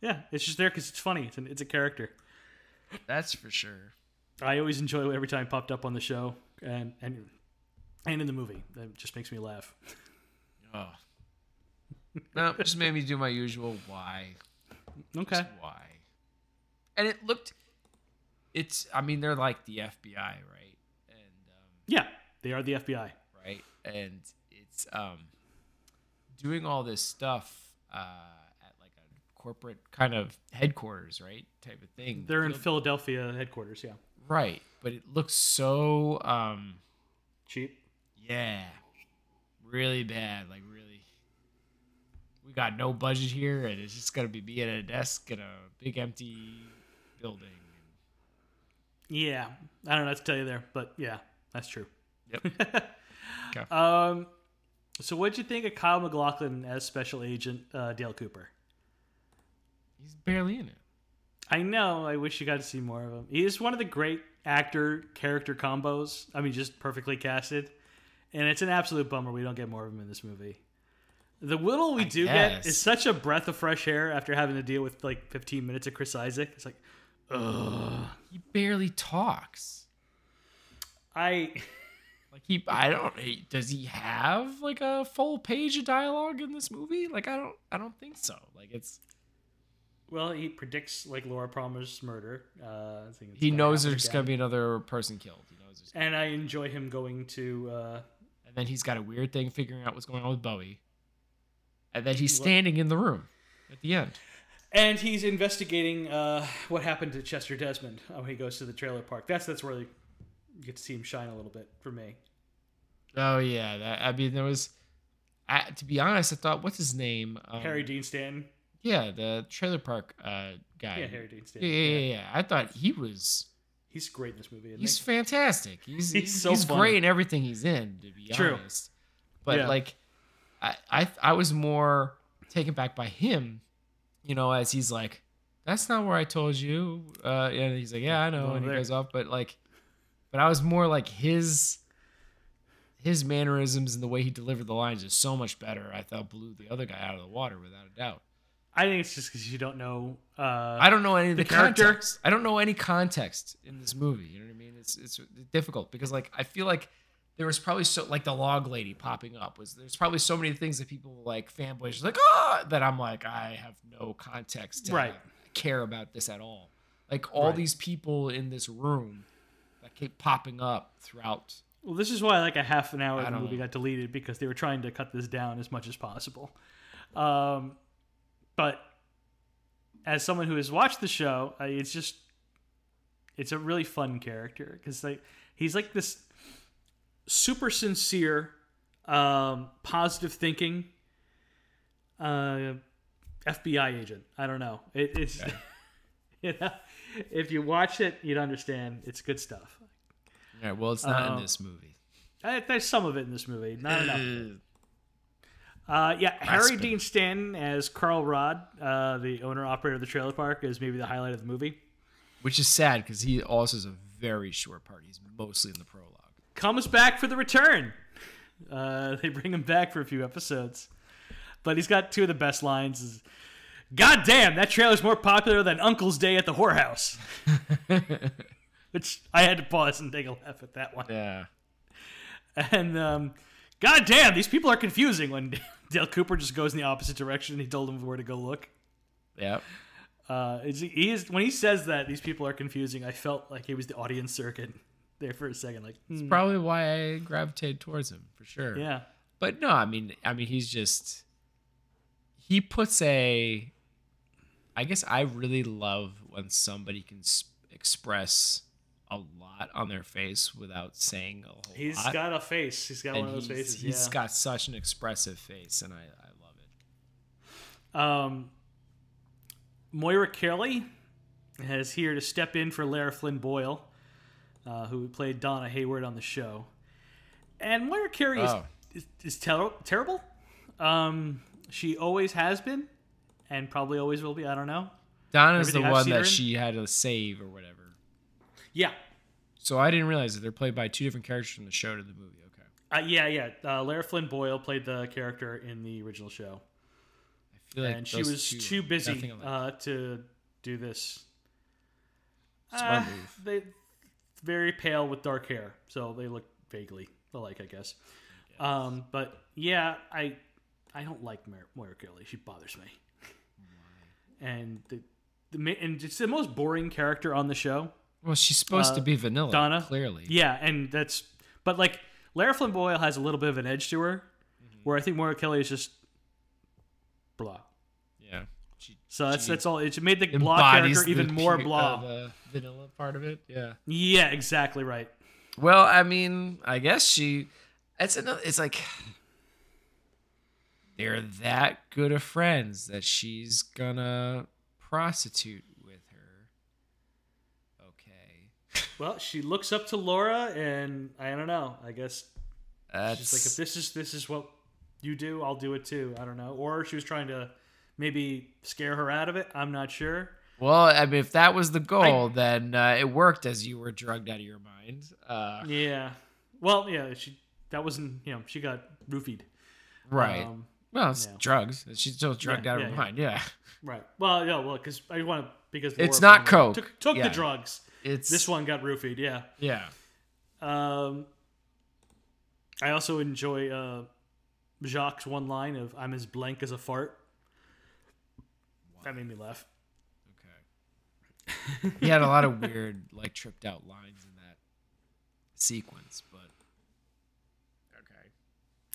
Yeah, it's just there because it's funny. It's, an, it's a character. That's for sure. I always enjoy every time it popped up on the show and and and in the movie. That just makes me laugh. Oh. (laughs) No, just made me do my usual why. Okay. Just why. And it looked. It's. I mean, they're like the FBI, right? And um, Yeah, they are the FBI. right, and it's um. doing all this stuff uh, at like a corporate kind of headquarters, right? Type of thing. They're in Philadelphia headquarters. Yeah, right, but it looks so um, cheap. yeah, really bad. Like really, we got no budget here, and it's just gonna be me at a desk in a big empty building. Yeah, I don't know what to tell you there, but yeah, that's true. Yep. (laughs) Okay. Um, so what'd you think of Kyle MacLachlan as Special Agent uh, Dale Cooper? He's barely in it. I know. I wish you got to see more of him. He is one of the great actor character combos. I mean, just perfectly casted, and it's an absolute bummer we don't get more of him in this movie. The little we do get is such a breath of fresh air after having to deal with like 15 minutes of Chris Isaak. It's like, ugh. He barely talks. I Like he, I don't. he- Does he have like a full page of dialogue in this movie? Like I don't. I don't think so. Like it's. well, he predicts like Laura Palmer's murder. Uh, I think He knows there's again. gonna be another person killed. He knows. And I enjoy him going to. Uh, And then he's got a weird thing figuring out what's going on with Bowie. And then he's standing in the room at the end. And he's investigating uh, what happened to Chester Desmond when he goes to the trailer park. That's that's where you get to see him shine a little bit for me. Oh yeah, that I mean there was. I, to be honest, I thought what's his name? Um, Harry Dean Stanton. Yeah, the trailer park uh, guy. Yeah, Harry Dean Yeah, Stanton. yeah, yeah, yeah. I thought he was. He's great in this movie. Isn't He's he? fantastic. He's He's (laughs) he's, so he's great in everything he's in. To be True. honest, but Yeah. like, I, I I was more taken back by him. You know, as he's like, "That's not where I told you," uh, and he's like, "Yeah, I know," and he goes off. But like, but I was more like his his mannerisms and the way he delivered the lines is so much better. I thought blew the other guy out of the water without a doubt. I think it's just because you don't know. Uh, I don't know any of the, the character- context. I don't know any context in this movie. You know what I mean? It's it's difficult because like I feel like there was probably so like the log lady popping up was there's probably so many things that people like fanboys like ah that I'm like I have no context to Right. care about this at all. Like all Right. these people in this room that keep popping up throughout. well, this is why like a half an hour of the movie know. got deleted because they were trying to cut this down as much as possible. Um, but as someone who has watched the show, it's just it's a really fun character because like he's like this super sincere, um, positive thinking uh, FBI agent. I don't know. It, it's (laughs) you know, if you watch it, you'd understand. It's good stuff. Yeah, well, it's not Um, in this movie. Uh, There's some of it in this movie, not enough. (clears throat) Uh, yeah, Harry Dean Stanton as Carl Rodd, uh, the owner operator of the trailer park, is maybe the highlight of the movie. Which is sad because he also is a very short part. He's mostly in the prologue. Comes back for the return. Uh, they bring him back for a few episodes, but he's got two of the best lines. Is, God damn, that trailer's more popular than Uncle's Day at the whorehouse. (laughs) Which I had to pause and take a laugh at that one. Yeah. And um, God damn, these people are confusing when (laughs) Dale Cooper just goes in the opposite direction. He told them where to go look. Yep. Uh, he, he is when he says that these people are confusing. I felt like he was the audience circuit there for a second. Like, hmm, Probably why I gravitated towards him for sure. yeah, But no, I mean, I mean, he's just he puts a. I guess I really love when somebody can s- express a lot on their face without saying a whole he's lot. He's got a face. He's got and one of those he's, faces. he's yeah. got such an expressive face, and I, I love it. Um, Moira Kelly is here to step in for Lara Flynn Boyle, uh, who played Donna Hayward on the show. And Moira Carey is, Oh. is, is ter- terrible. Um, she always has been, and probably always will be. I don't know. Donna's the Everything I've one that she had to save or whatever. Yeah, So I didn't realize that they're played by two different characters from the show to the movie. Okay. uh, yeah, yeah. Uh, Lara Flynn Boyle played the character in the original show, I feel like and she was too busy uh, to do this. Uh. They very pale with dark hair, so they look vaguely alike, I guess. Um, but yeah, I I don't like Moira, Moira Kelly. She bothers me. And the, the and it's the most boring character on the show. Well, she's supposed uh, to be vanilla. Donna? clearly. Yeah, and that's but like Lara Flynn Boyle has a little bit of an edge to her, Mm-hmm. where I think Moira Kelly is just blah. So that's She that's all. It made the blah embodies character even the more pu- blah. uh, the vanilla part of it. Yeah. yeah, exactly right. Well, I mean, I guess she. It's another. It's like they're that good of friends that she's gonna prostitute with her. Okay. Well, she looks up to Laura, and I don't know. I guess That's she's like, if this is this is what you do, I'll do it too. I don't know. Or she was trying to maybe scare her out of it. I'm not sure. well, I mean, if that was the goal, then uh, it worked as you were drugged out of your mind. Uh, Yeah. Well, yeah. She that wasn't you know she got roofied. right. Um, well, it's yeah. drugs. She's still drugged Yeah, out yeah, of her yeah. mind. Yeah. right. Well, yeah. Well, because I want to because It's not coke. Took, took the drugs. It's This one got roofied. Yeah. Yeah. Um, I also enjoy uh, Jacques' one line of "I'm as blank as a fart." That made me laugh. Okay. (laughs) he had a lot of weird, like tripped out lines in that sequence, but okay.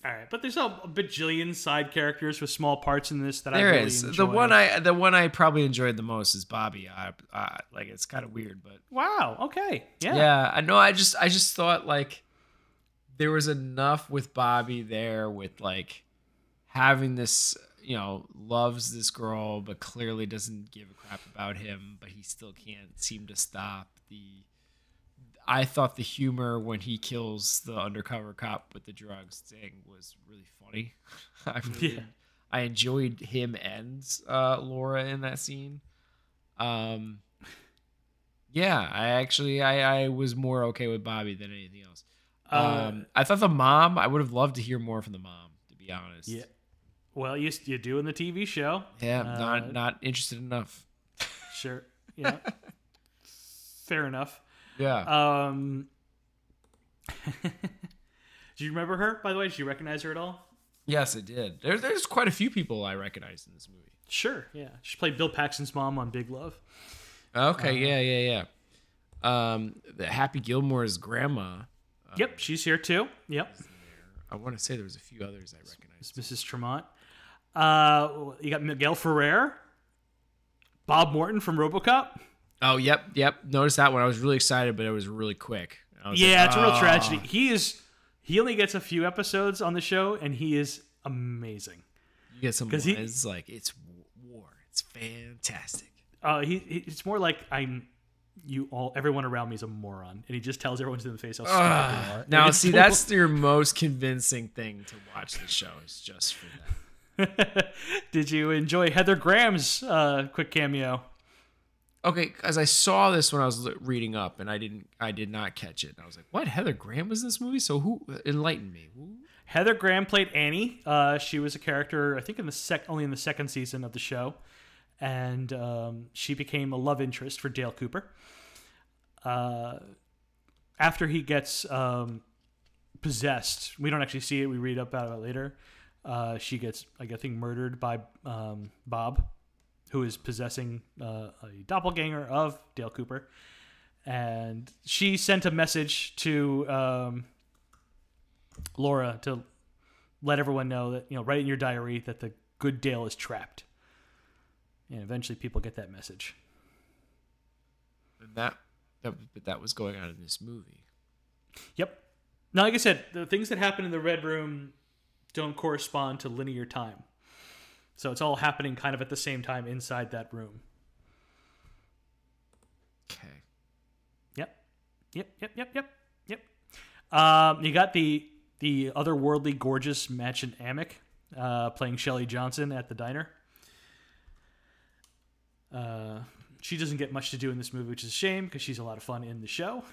All right, but there's a, a bajillion side characters with small parts in this that I really is enjoy. the one I the one I probably enjoyed the most is Bobby. I, I like it's kind of weird, but wow. Okay. Yeah. yeah. I know. I just I just thought like there was enough with Bobby there with like having this you know loves this girl but clearly doesn't give a crap about him but he still can't seem to stop the I thought the humor when he kills the undercover cop with the drugs thing was really funny. (laughs) I really, Yeah. I enjoyed him and uh, Laura in that scene. Um, yeah, I actually I, I was more okay with Bobby than anything else. Uh, Um, I thought the mom. I would have loved to hear more from the mom. To be honest. Yeah. Well, you you do in the TV show. Yeah. Uh, not not interested enough. Sure. Yeah. (laughs) Fair enough. Yeah. Um, (laughs) do you remember her? By the way, did you recognize her at all? yes, it did. There's there's quite a few people I recognized in this movie. Sure. Yeah. She played Bill Paxton's mom on Big Love. Okay. yeah. Yeah. Yeah. Um, the Happy Gilmore's grandma. Yep, she's here too. Yep, I want to say there was a few others I recognized. it's Mrs. Tremond. Uh, you got Miguel Ferrer, Bob Morton from RoboCop. Oh, yep, yep. Noticed that one. I was really excited, but it was really quick. Was Yeah, like, it's a real "Ah." tragedy. He is. He only gets a few episodes on the show, and he is amazing. You get some he- lines like it's war. It's fantastic. Uh, he, he it's more like I'm. You all, everyone around me is a moron, and he just tells everyone to the face how are. Now, see, that's (laughs) your most convincing thing to watch the show is just for that. (laughs) Did you enjoy Heather Graham's uh, quick cameo? Okay, because I saw this when I was reading up, and I didn't, I did not catch it. And I was like, "What? Heather Graham was in this movie? So who enlightened me? Who? Heather Graham played Annie. Uh, she was a character, I think, in the sec only in the second season of the show, and um, she became a love interest for Dale Cooper. Uh, after he gets um, possessed, we don't actually see it. We read up about it later. Uh, she gets, like, I think, murdered by um, Bob, who is possessing uh, a doppelganger of Dale Cooper, and she sent a message to. Um, Laura to let everyone know that you know write in your diary that the good Dale is trapped. And eventually, people get that message. And that, that, that was going on in this movie. Yep. Now, like I said, the things that happen in the red room don't correspond to linear time, so it's all happening kind of at the same time inside that room. Okay. Yep. Yep. Yep. Yep. Yep. Yep. Um, you got the the otherworldly gorgeous Mädchen Amick uh, playing Shelley Johnson at the diner. Uh, she doesn't get much to do in this movie, which is a shame because she's a lot of fun in the show.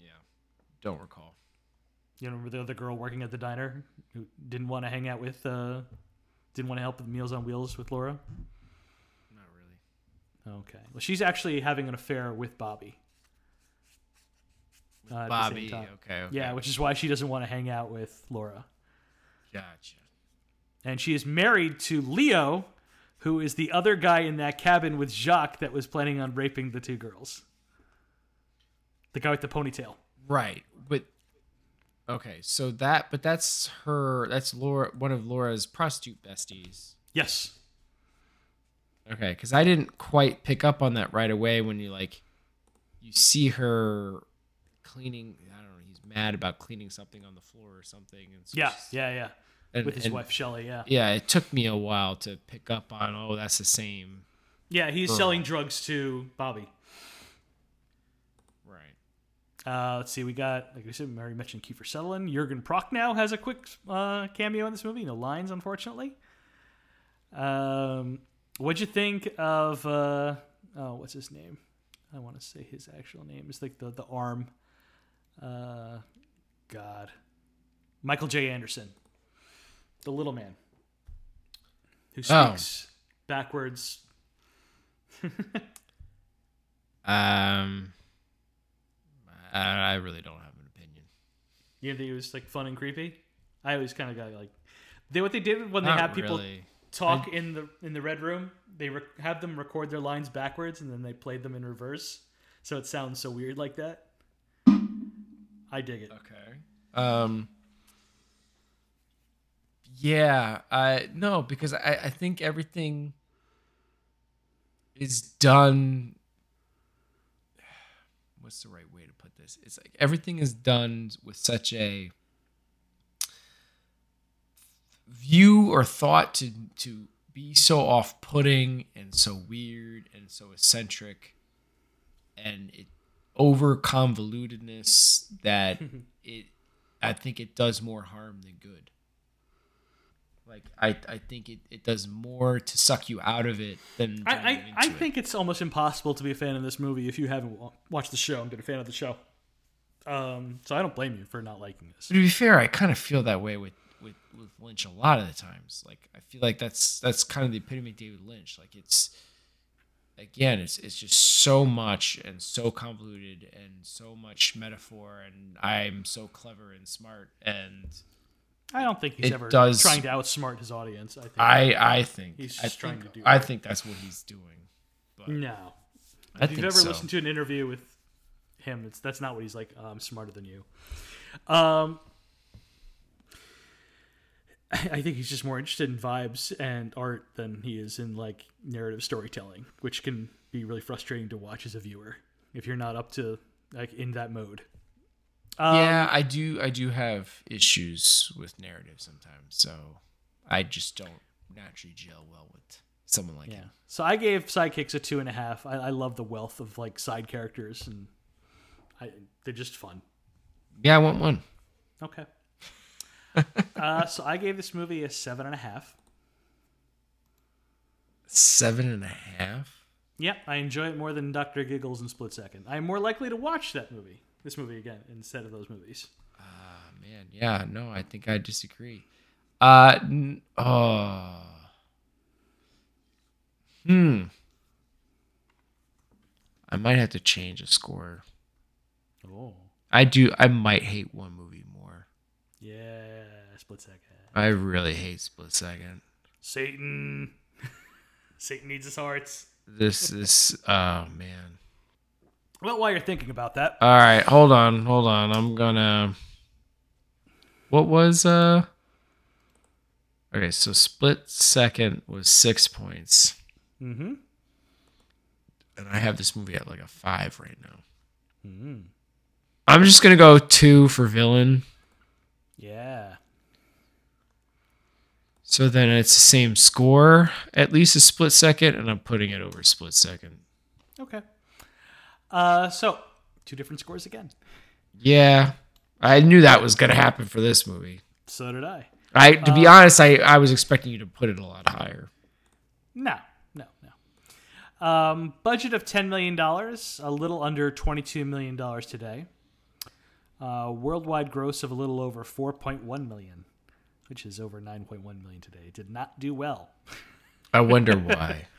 Yeah. Don't recall. You remember the other girl working at the diner who didn't want to hang out with, uh, didn't want to help with Meals on Wheels with Laura? Not really. Okay. Well, she's actually having an affair with Bobby. Uh, the same Bobby. Okay, okay. Yeah, which is why she doesn't want to hang out with Laura. Gotcha. And she is married to Leo, who is the other guy in that cabin with Jacques that was planning on raping the two girls. The guy with the ponytail. Right, but Okay, so that, but that's her. That's Laura, one of Laura's prostitute besties. Yes. Okay, because I didn't quite pick up on that right away when you like, you see her cleaning. I don't know. He's mad about cleaning something on the floor or something. And so Yeah, yeah, yeah. and- With his and- wife Shelley, yeah. Yeah, it took me a while to pick up on. Oh, that's the same. Yeah, he's selling drugs to Bobby. Uh, let's see, we got, like we said, we already mentioned Kiefer Sutherland. Jurgen Prochnow has a quick uh, cameo in this movie. No lines, unfortunately. Um, what'd you think of, uh, oh, what's his name? I want to say his actual name. It's like the, the arm. Uh, God. Michael J. Anderson. The little man. Who Oh. speaks backwards. (laughs) Um, I, I really don't have an opinion. You think it was like fun and creepy? I always kind of got like they what they did when they Not have people really. talk in the in the red room. They rec- have them record their lines backwards and then they played them in reverse, so it sounds so weird like that. I dig it. Okay. Um. Yeah, I no because I I think everything is done. What's the right way to put this? It's like everything is done with such a view or thought to to be so off-putting and so weird and so eccentric and it over convolutedness that (laughs) it I think it does more harm than good. Like I, I think it, it does more to suck you out of it than I I, I into it. think it's almost impossible to be a fan of this movie if you haven't watched the show and been a fan of the show. Um, so I don't blame you for not liking this. to be fair, I kind of feel that way with, with, with Lynch a lot of the times. Like I feel like that's that's kind of the epitome of David Lynch. Like it's again, it's it's just so much and so convoluted and so much metaphor and I'm so clever and smart and I don't think he's It ever does- trying to outsmart his audience. I think I I think He's I just trying think, to do I it. think that's what he's doing. But no. I If think you've ever so. listened to an interview with him, it's that's not what he's like. "Oh, I'm smarter than you. Um, I think he's just more interested in vibes and art than he is in like narrative storytelling, which can be really frustrating to watch as a viewer if you're not up to like in that mode. Um, yeah, I do. I do have issues with narrative sometimes, so I just don't naturally gel well with someone like Yeah. him. So I gave Sidekicks a two and a half. I, I love the wealth of like side characters and I, they're just fun. Yeah, I want one. Okay. (laughs) uh, so I gave this movie a seven and a half. Seven and a half. Yep, I enjoy it more than Doctor Giggles and Split Second. I'm more likely to watch that movie, this movie again, instead of those movies. Ah, man, yeah, no, I think I disagree. Uh, n- oh, hmm. I might have to change a score. Oh, I do. I might hate one movie more. yeah, Split Second. I really hate Split Second. Satan, (laughs) Satan needs his hearts. This is. Oh man. Well, while you're thinking about that, All right, hold on, hold on. I'm gonna. What was uh? Okay, so split second was six points, mm-hmm. and I have this movie at like a five right now. Mm-hmm. I'm just gonna go two for villain. yeah, So then it's the same score, at least a split second, and I'm putting it over split second. okay. Uh, so two different scores again. Yeah, I knew that was gonna happen for this movie. So did I. I, to be honest, I, I was expecting you to put it a lot higher. No, no, no. Um, budget of $10 million, a little under $22 million today. Uh, worldwide gross of a little over 4.1 million, which is over 9.1 million today. Did not do well. I wonder why. (laughs)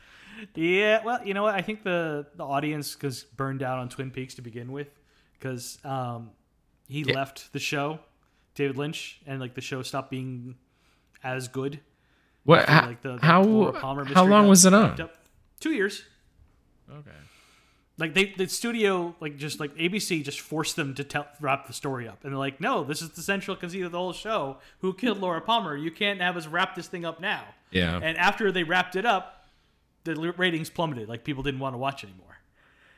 Yeah, well, you know what? I think the the audience was burned out on Twin Peaks to begin with because um, he left the show, David Lynch, and like the show stopped being as good. What? After, How? like, the- the how, how long was it on? up. Two years. Okay. like they the studio like just like ABC just forced them to tell wrap the story up, and they're like, no, this is the central conceit of the whole show. Who killed Laura Palmer? You can't have us wrap this thing up now. Yeah. And after they wrapped it up, the ratings plummeted. Like people didn't want to watch anymore.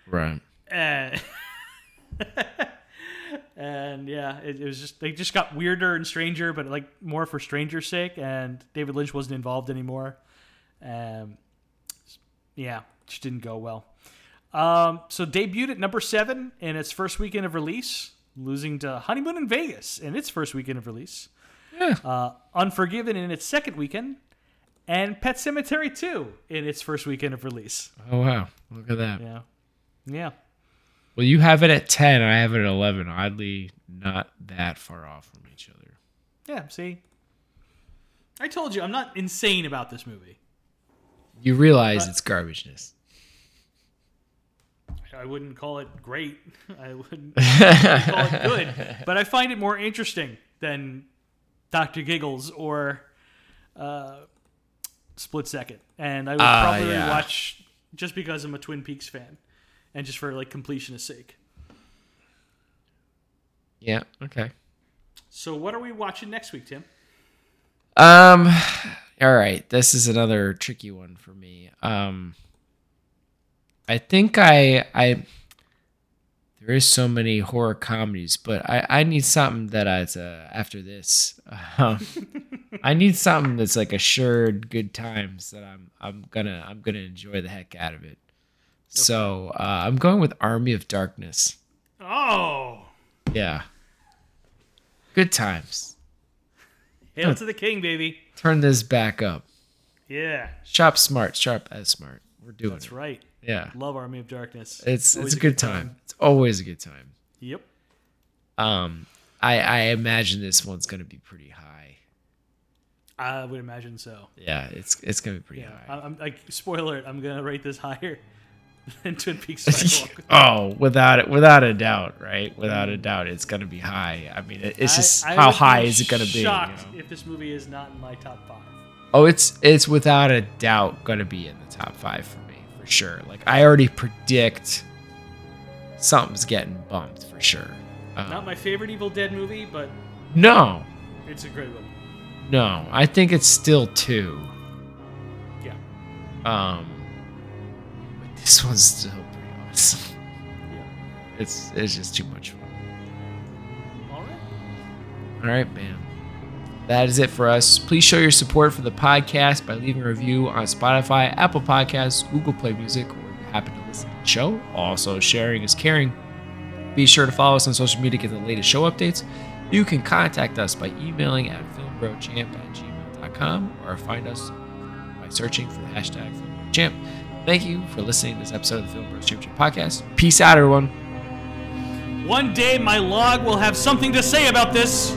right. And, (laughs) and yeah, it, it was just they just got weirder and stranger, but like more for stranger's sake. And David Lynch wasn't involved anymore. Um, yeah, just didn't go well. Um, so debuted at number seven in its first weekend of release, losing to Honeymoon in Vegas in its first weekend of release. Yeah. Uh, Unforgiven in its second weekend, and Pet Cemetery 2 in its first weekend of release. Oh wow. Look at that. Yeah. Yeah. Well, you have it at ten. I have it at eleven. Oddly, not that far off from each other. Yeah, see? I told you, I'm not insane about this movie. You realize it's garbageness. I wouldn't call it great. (laughs) I wouldn't (laughs) call it good. But I find it more interesting than Dr. Giggles or uh, Split Second. And I would Ah, probably yeah. watch just because I'm a Twin Peaks fan and just for like completionist sake. Yeah. Okay. So what are we watching next week, Tim? Um. All right. This is another tricky one for me. Um. I think I I. There is so many horror comedies, but I I need something that I uh, after this. (laughs) Um, I need something that's like assured good times that I'm I'm gonna I'm gonna enjoy the heck out of it. So uh, I'm going with Army of Darkness. Oh, Yeah. Good times. hail to the king, baby. Turn this back up. Yeah, Shop smart, sharp as smart. We're doing that's it. right. Yeah. Love Army of Darkness. It's Always it's a good time. It's always a good time. Yep. Um I I imagine this one's gonna be pretty high. I would imagine so. Yeah, it's it's gonna be pretty Yeah. high. I- I'm like spoiler. I'm gonna rate this higher (laughs) than Twin Peaks. (laughs) Oh, without it, without a doubt, right? Without a doubt, it's gonna be high. I mean, it, it's just I- I how high is it gonna be? you Shocked know? if this movie is not in my top five. Oh, it's it's without a doubt gonna be in the top five for me for sure. Like I already predict something's getting bumped for sure. Um, Not my favorite Evil Dead movie, but no, it's a great one. no, I think it's still two. Yeah. Um, but this one's still pretty awesome. Yeah. It's it's just too much fun. All right. All right, bam. That is it for us. Please show your support for the podcast by leaving a review on Spotify, Apple Podcasts, Google Play Music, or if you happen to listen to the show. Also, sharing is caring. Be sure to follow us on social media to get the latest show updates. You can contact us by emailing at filmbrochamp at gmail.com or find us by searching for the hashtag filmbrochamp. Thank you for listening to this episode of the Film Bros Championship Podcast. Peace out, everyone. One day my log will have something to say about this.